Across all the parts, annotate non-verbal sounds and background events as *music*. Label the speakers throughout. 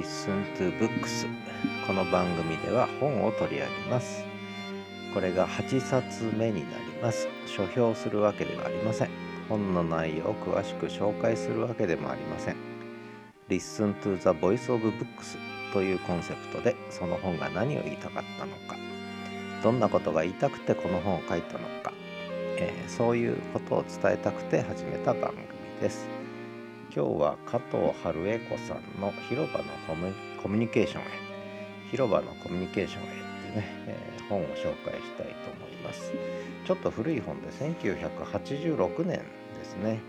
Speaker 1: Listen to Books この番組では本を取り上げます。これが8冊目になります。書評するわけではありません。本の内容を詳しく紹介するわけでもありません。Listen to the Voice of Books というコンセプトでその本が何を言いたかったのか。どんなことが言いたくてこの本を書いたのか、えー、そういうことを伝えたくて始めた番組です。今日は加藤春恵子さんの広場のコミュニケーションへ広場のコミュニケーションへってね、えー、本を紹介したいと思います。ちょっと古い本で1986年ですね、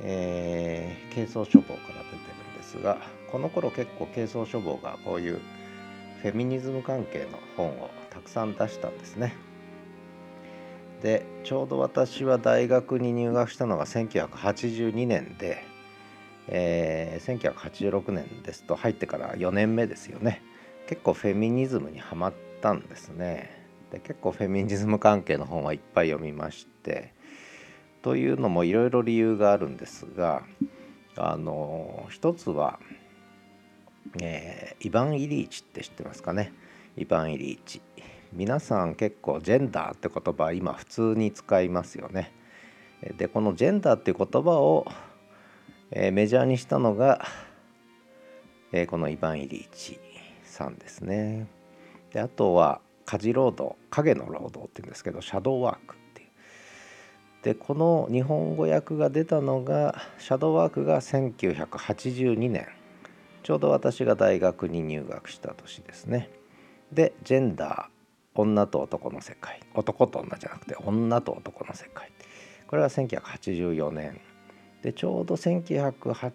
Speaker 1: えー、軽装書房から出てるんですがこの頃結構軽装書房がこういうフェミニズム関係の本をたくさん出したんですね。でちょうど私は大学に入学したのが1982年で、えー、1986年ですと入ってから4年目ですよね。結構フェミニズムにはまったんですね。で結構フェミニズム関係の本はいっぱい読みましてというのもいろいろ理由があるんですがあの一つは、えー、イヴァン・イリーチって知ってますかね？イヴァン・イリーチ。皆さん結構ジェンダーって言葉今普通に使いますよね。でこのジェンダーっていう言葉を、えー、メジャーにしたのが、えー、このイヴァン・イリーチさんですね。であとは家事労働影の労働っていうんですけどシャドーワークっていう。でこの日本語訳が出たのがシャドーワークが1982年ちょうど私が大学に入学した年ですね。でジェンダー女と男の世界。男と女じゃなくて女と男の世界。これは1984年。でちょうど1908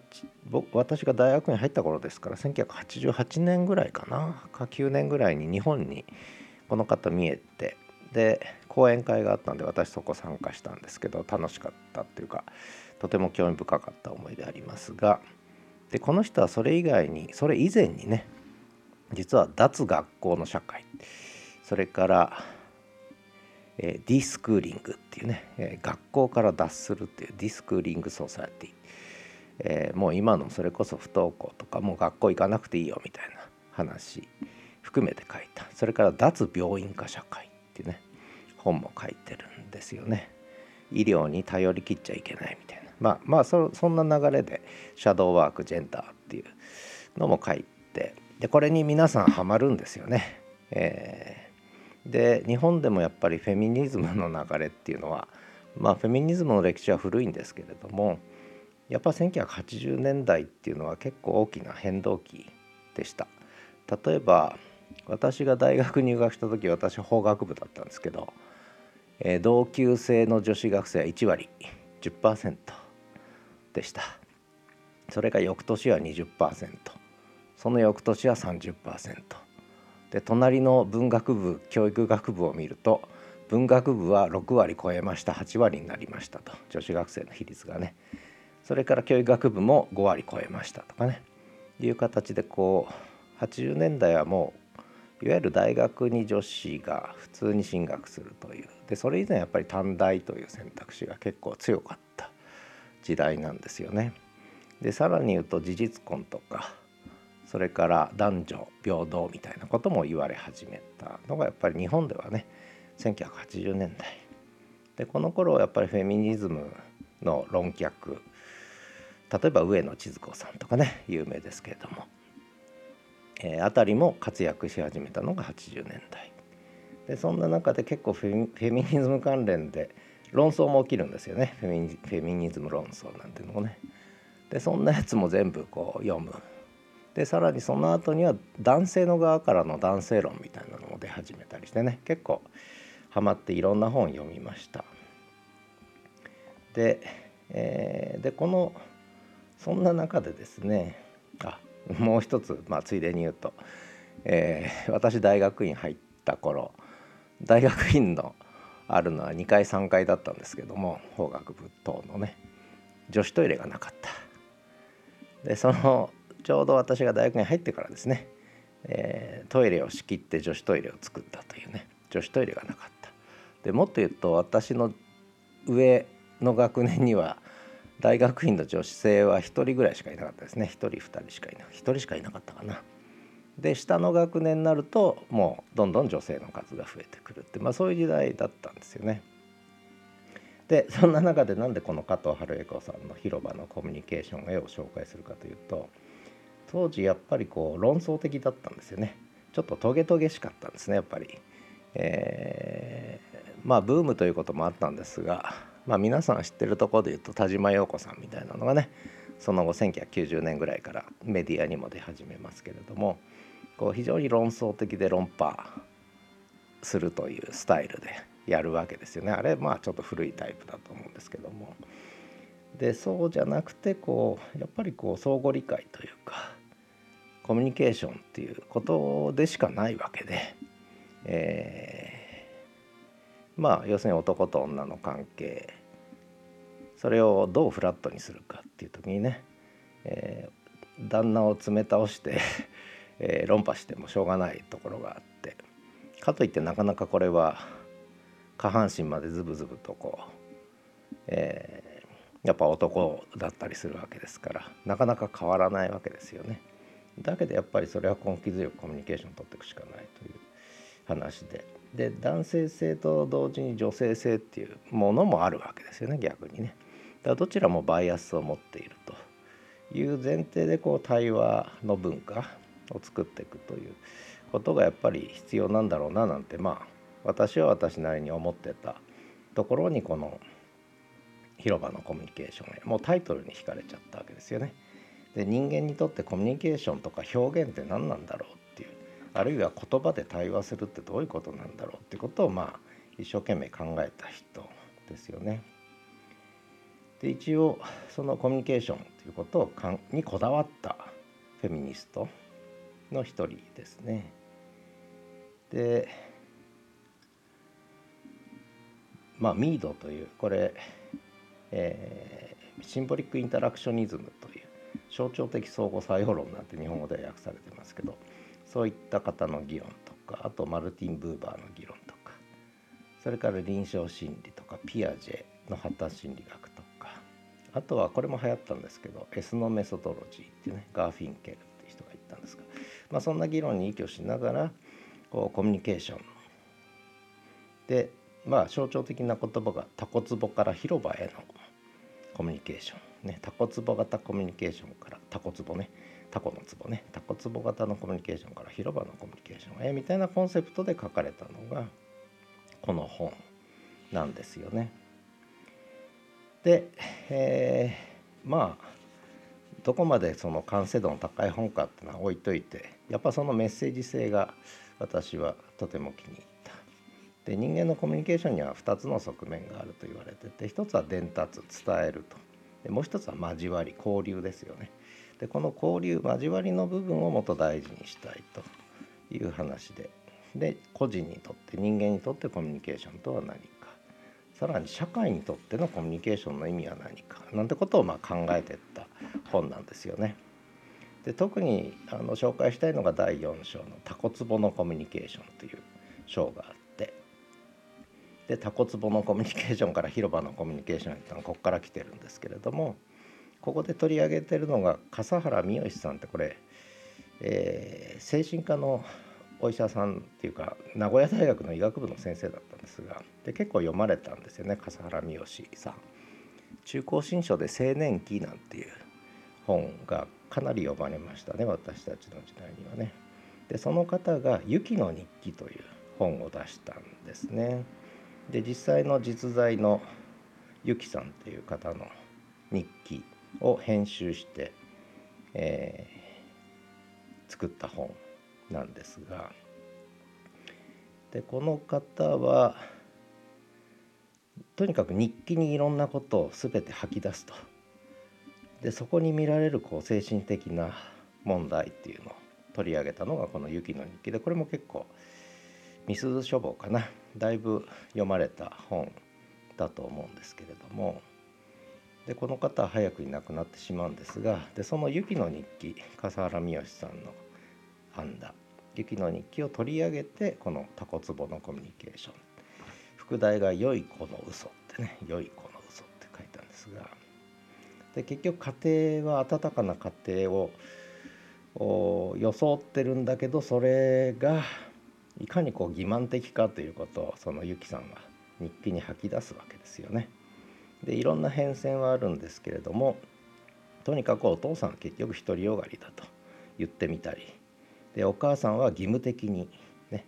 Speaker 1: 私が大学に入った頃ですから1988年ぐらいかな。か9年ぐらいに日本にこの方見えてで講演会があったんで私そこ参加したんですけど楽しかったっていうかとても興味深かった思いでありますが。でこの人はそれ以外にそれ以前にね実は脱学校の社会。それから、えー、 deschooling っていうね、えー、学校から脱するっていう Deschooling Society、えー、もう今のそれこそ不登校とかもう学校行かなくていいよみたいな話含めて書いた。それから脱病院化社会っていうね本も書いてるんですよね。医療に頼りきっちゃいけないみたいな。まあまあそそんな流れでシャドーワークジェンダーっていうのも書いてでこれに皆さんハマるんですよね。えで日本でもやっぱりフェミニズムの流れっていうのはまあフェミニズムの歴史は古いんですけれどもやっぱ1980年代っていうのは結構大きな変動期でした。例えば私が大学入学した時私法学部だったんですけど、えー、同級生の女子学生は1割10%でしたそれが翌年は20%その翌年は30%で隣の文学部教育学部を見ると文学部は6割超えました8割になりましたと。女子学生の比率がね。それから教育学部も5割超えましたとかね。いう形でこう80年代はもういわゆる大学に女子が普通に進学するという。でそれ以前やっぱり短大という選択肢が結構強かった時代なんですよね。でさらに言うと事実婚とかそれから男女平等みたいなことも言われ始めたのがやっぱり日本ではね1980年代。でこの頃やっぱりフェミニズムの論客例えば上野千鶴子さんとかね有名ですけれども、えー、あたりも活躍し始めたのが80年代。でそんな中で結構フェミニズム関連で論争も起きるんですよね。フェミニズム論争なんていうのもね。でそんなやつも全部こう読む。でさらにその後には男性の側からの男性論みたいなのも出始めたりしてね結構ハマっていろんな本読みました。で,、えー、でこのそんな中でですねあもう一つ、まあ、ついでに言うと、えー、私大学院入った頃大学院のあるのは2階3階だったんですけども法学部等のね女子トイレがなかった。でそのちょうど私が大学に入ってからですね、えー、トイレを仕切って女子トイレを作ったというね女子トイレがなかったでもっと言うと私の上の学年には大学院の女子生は1人ぐらいしかいなかったですね1人2人しかいな1人しかいなかったかな。で下の学年になるともうどんどん女性の数が増えてくるって、まあ、そういう時代だったんですよね。でそんな中でなんでこの加藤春恵子さんの広場のコミュニケーション絵を紹介するかというと当時やっぱりこう論争的だったんですよね。ちょっとトゲトゲしかったんですねやっぱり。えー、まあブームということもあったんですが、まあ、皆さん知ってるところで言うと田島陽子さんみたいなのがねその後1990年ぐらいからメディアにも出始めますけれどもこう非常に論争的で論破するというスタイルでやるわけですよね。あれまあちょっと古いタイプだと思うんですけども。でそうじゃなくてこうやっぱりこう相互理解というかコミュニケーションっていうことでしかないわけで、えー、まあ要するに男と女の関係それをどうフラットにするかっていう時にね、えー、旦那を詰め倒して *laughs* えー、論破してもしょうがないところがあってかといってなかなかこれは下半身までズブズブとこう、えー、やっぱ男だったりするわけですからなかなか変わらないわけですよね。だけどやっぱりそれは根気強くコミュニケーションを取っていくしかないという話でで男性性と同時に女性性っていうものもあるわけですよね逆にね。だからどちらもバイアスを持っているという前提でこう対話の文化を作っていくということがやっぱり必要なんだろうななんてまあ私は私なりに思ってたところにこの広場のコミュニケーションへもうタイトルに惹かれちゃったわけですよね。で人間にとってコミュニケーションとか表現って何なんだろうっていうあるいは言葉で対話するってどういうことなんだろうっていうことをまあ一生懸命考えた人ですよね。で一応そのコミュニケーションということをかんにこだわったフェミニストの一人ですね。でまあミードというこれ、えー、シンボリック・インタラクショニズムという象徴的相互作用論なんて日本語では訳されてますけどそういった方の議論とかあとマルティン・ブーバーの議論とかそれから臨床心理とかピアジェの発達心理学とかあとはこれも流行ったんですけどエスノメソドロジーっていうねガーフィンケルっていう人が言ったんですがまあ、そんな議論に依拠しながらこうコミュニケーション。でまあ象徴的な言葉がタコツボから広場へのコミュニケーション、ね、タコツボ型コミュニケーションからタコツボねタコのツボねタコツボ型のコミュニケーションから広場のコミュニケーションへみたいなコンセプトで書かれたのがこの本なんですよね。で、えー、まあどこまでその完成度の高い本かっていうのは置いといてやっぱそのメッセージ性が私はとても気に入った。で人間のコミュニケーションには2つの側面があると言われてて一つは伝達伝えるとでもう一つは交わり交流ですよね。でこの交流交わりの部分をもっと大事にしたいという話でで個人にとって人間にとってコミュニケーションとは何かさらに社会にとってのコミュニケーションの意味は何かなんてことをま考えていった本なんですよね。で特にあの紹介したいのが第4章の「タコツボのコミュニケーション」という章があっでタコツボのコミュニケーションから広場のコミュニケーションってのはここから来てるんですけれどもここで取り上げてるのが笠原三好さんってこれ、えー、精神科のお医者さんっていうか名古屋大学の医学部の先生だったんですがで結構読まれたんですよね笠原三好さん。中高新書で「青年期」なんていう本がかなり読まれましたね私たちの時代にはね。でその方が「ユキの日記」という本を出したんですね。で実際の実在のユキさんっていう方の日記を編集して、えー、作った本なんですがでこの方はとにかく日記にいろんなことを全て吐き出すと。でそこに見られるこう精神的な問題っていうのを取り上げたのがこの「雪の日記」でこれも結構みすゞ書房かなだいぶ読まれた本だと思うんですけれども。でこの方は早くに亡くなってしまうんですがでその「雪の日記」笠原三好さんの編んだ「雪の日記」を取り上げてこの「タコツボのコミュニケーション」副題が「良い子の嘘ってね「良い子の嘘って書いたんですが。で結局家庭は温かな家庭を装ってるんだけどそれがいかにこう欺瞞的かということをそのユキさんは日記に吐き出すわけですよね。でいろんな変遷はあるんですけれどもとにかくお父さんは結局独りよがりだと言ってみたりでお母さんは義務的にね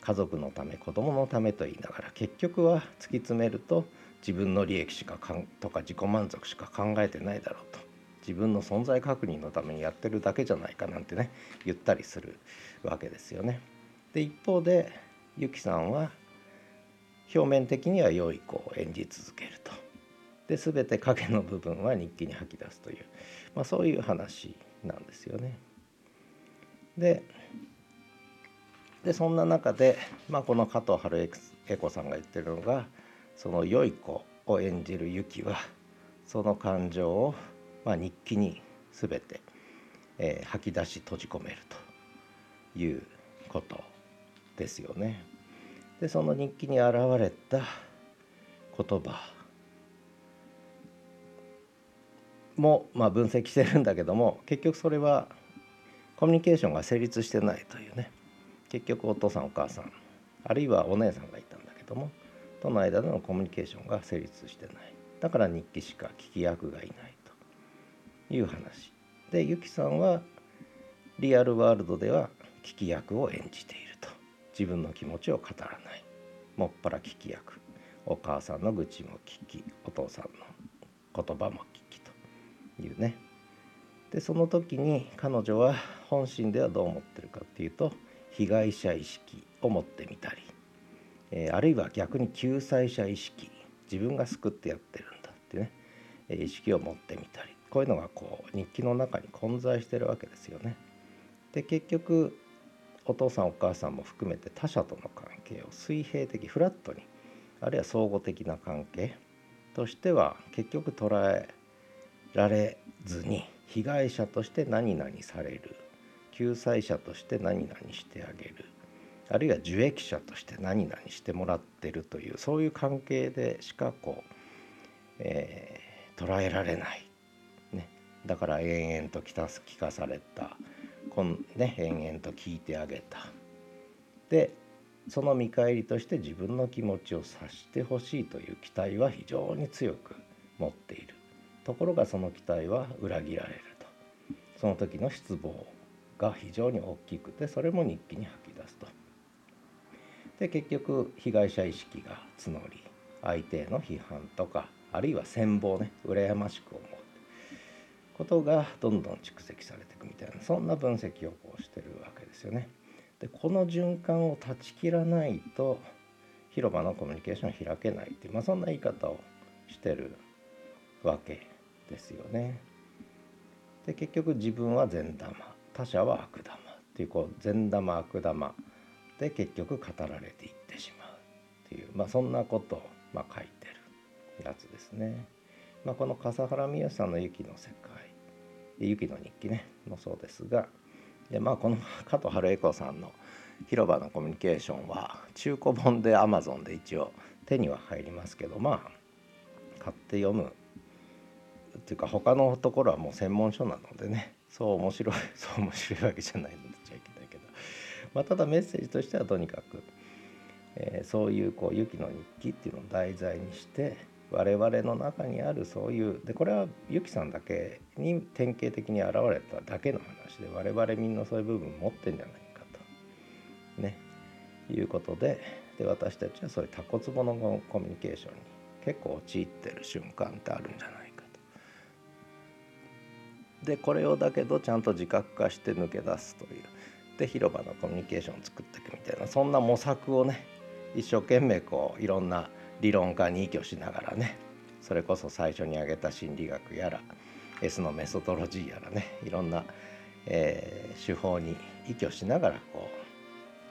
Speaker 1: 家族のため子供のためと言いながら結局は突き詰めると自分の利益しかかんとか自己満足しか考えてないだろうと自分の存在確認のためにやってるだけじゃないかなんてね言ったりするわけですよね。で一方でユキさんは表面的には良い子を演じ続けると。で全て影の部分は日記に吐き出すという、まあ、そういう話なんですよね。ででそんな中で、まあ、この加藤春恵子さんが言ってるのがその良い子を演じるユキはその感情を、まあ、日記に全て、えー、吐き出し閉じ込めるということですよね。でその日記に現れた言葉も、まあ、分析してるんだけども結局それはコミュニケーションが成立してないというね。結局お父さんお母さんあるいはお姉さんがいたんだけどもとの間でのコミュニケーションが成立してない。だから日記しか聞き役がいないと。いう話。でゆきさんはリアルワールドでは聞き役を演じている。自分の気持ちを語らない。もっぱら聞き役。お母さんの愚痴も聞きお父さんの言葉も聞きというね。でその時に彼女は本心ではどう思ってるかっていうと被害者意識を持ってみたり、えー、あるいは逆に救済者意識自分が救ってやってるんだってね、え意識を持ってみたり。こういうのがこう日記の中に混在してるわけですよね。で結局お父さんお母さんも含めて他者との関係を水平的フラットにあるいは相互的な関係としては結局捉えられずに被害者として何々される救済者として何々してあげる。あるいは受益者として何々してもらってるというそういう関係でしかこう、えー、捉えられない、ね、だから延々と聞か聞かされた。こん、ね、延々と聞いてあげた。でその見返りとして自分の気持ちを察してほしいという期待は非常に強く持っている。ところがその期待は裏切られると。その時の失望が非常に大きくてそれも日記に吐き出すと。で結局被害者意識が募り相手への批判とかあるいは羨望ね羨ましく思うことがどんどん蓄積されてくみたいなそんな分析をこうしてるわけですよね。でこの循環を断ち切らないと広場のコミュニケーションを開けないっていう、まあ、そんな言い方をしてるわけですよね。で結局自分は善玉他者は悪玉っていうこう善玉悪玉で結局語られていってしまうっていう、まあ、そんなことをま書いてるやつですね。まあ、この笠原美さんの「雪の世界」「雪の日記ね」もそうですがで、まあ、この *laughs* 加藤春恵子さんの「広場のコミュニケーション」は中古本で Amazon で一応手には入りますけどまあ買って読むっていうか他のところはもう専門書なのでねそう面白い *laughs* そう面白いわけじゃないのでちゃいけないけど、まあ、ただメッセージとしてはとにかく、えー、そういうこう「雪の日記」っていうのを題材にして我々の中にあるそういうでこれはユキさんだけに典型的に現れただけの話で我々みんなそういう部分持ってんじゃないかと。ね。いうことでで私たちはそういうタコツボのコミュニケーションに結構陥ってる瞬間ってあるんじゃないかと。でこれをだけどちゃんと自覚化して抜け出すという。で広場のコミュニケーションを作っていくみたいなそんな模索をね一生懸命こういろんな理論家に依拠しながらねそれこそ最初に挙げた心理学やら S のメソドロジーやらねいろんな、えー、手法に依拠しながらこ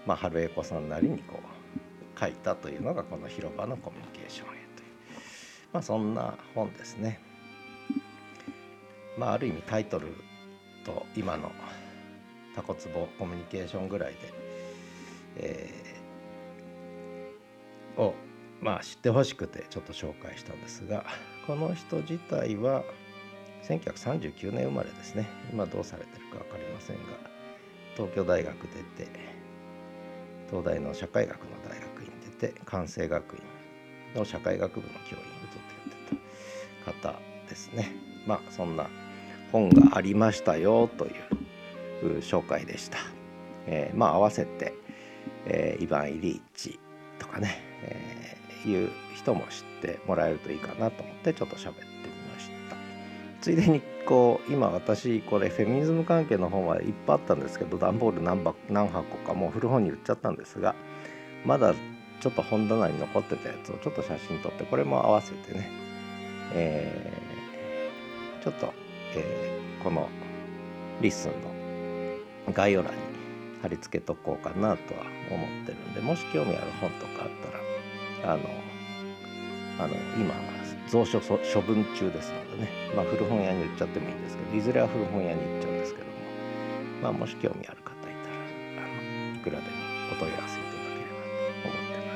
Speaker 1: う、まあ、春江子さんなりにこう書いたというのがこの広場のコミュニケーションへという、まあ、そんな本ですね。まあ、ある意味タイトルと今のタコツボコミュニケーションぐらいで、えー、をまあ知ってほしくてちょっと紹介したんですがこの人自体は1939年生まれですね。今どうされてるか分かりませんが東京大学出て東大の社会学の大学院出て関西学院の社会学部の教員をずっとやってた方ですね。まあそんな本がありましたよという紹介でした、えー、まあ合わせて、えー、イヴァン・イリーチとかね、えー、いう人も知ってもらえるといいかなと思ってちょっと喋ってみました。ついでにこう今私これフェミニズム関係の本はいっぱいあったんですけど段ボール何何箱かもう古本に売っちゃったんですがまだちょっと本棚に残ってたやつをちょっと写真撮ってこれも合わせてね、えー、ちょっと、えー、この LISTEN の概要欄に貼り付けとこうかなとは思ってるんでもし興味ある本とかあったらあのあの今蔵書処分中ですのでね、まあ、古本屋に売っちゃってもいいんですけどいずれは古本屋に行っちゃうんですけども、まあ、もし興味ある方いたらあのいくらでもお問い合わせいただければと思ってま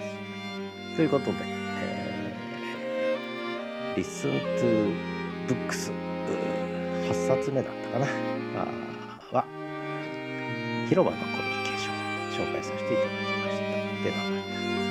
Speaker 1: す。ということで、えー、Listen to Books 8冊目だったかなは広場のコミュニケーション紹介させていただきました。ではまた。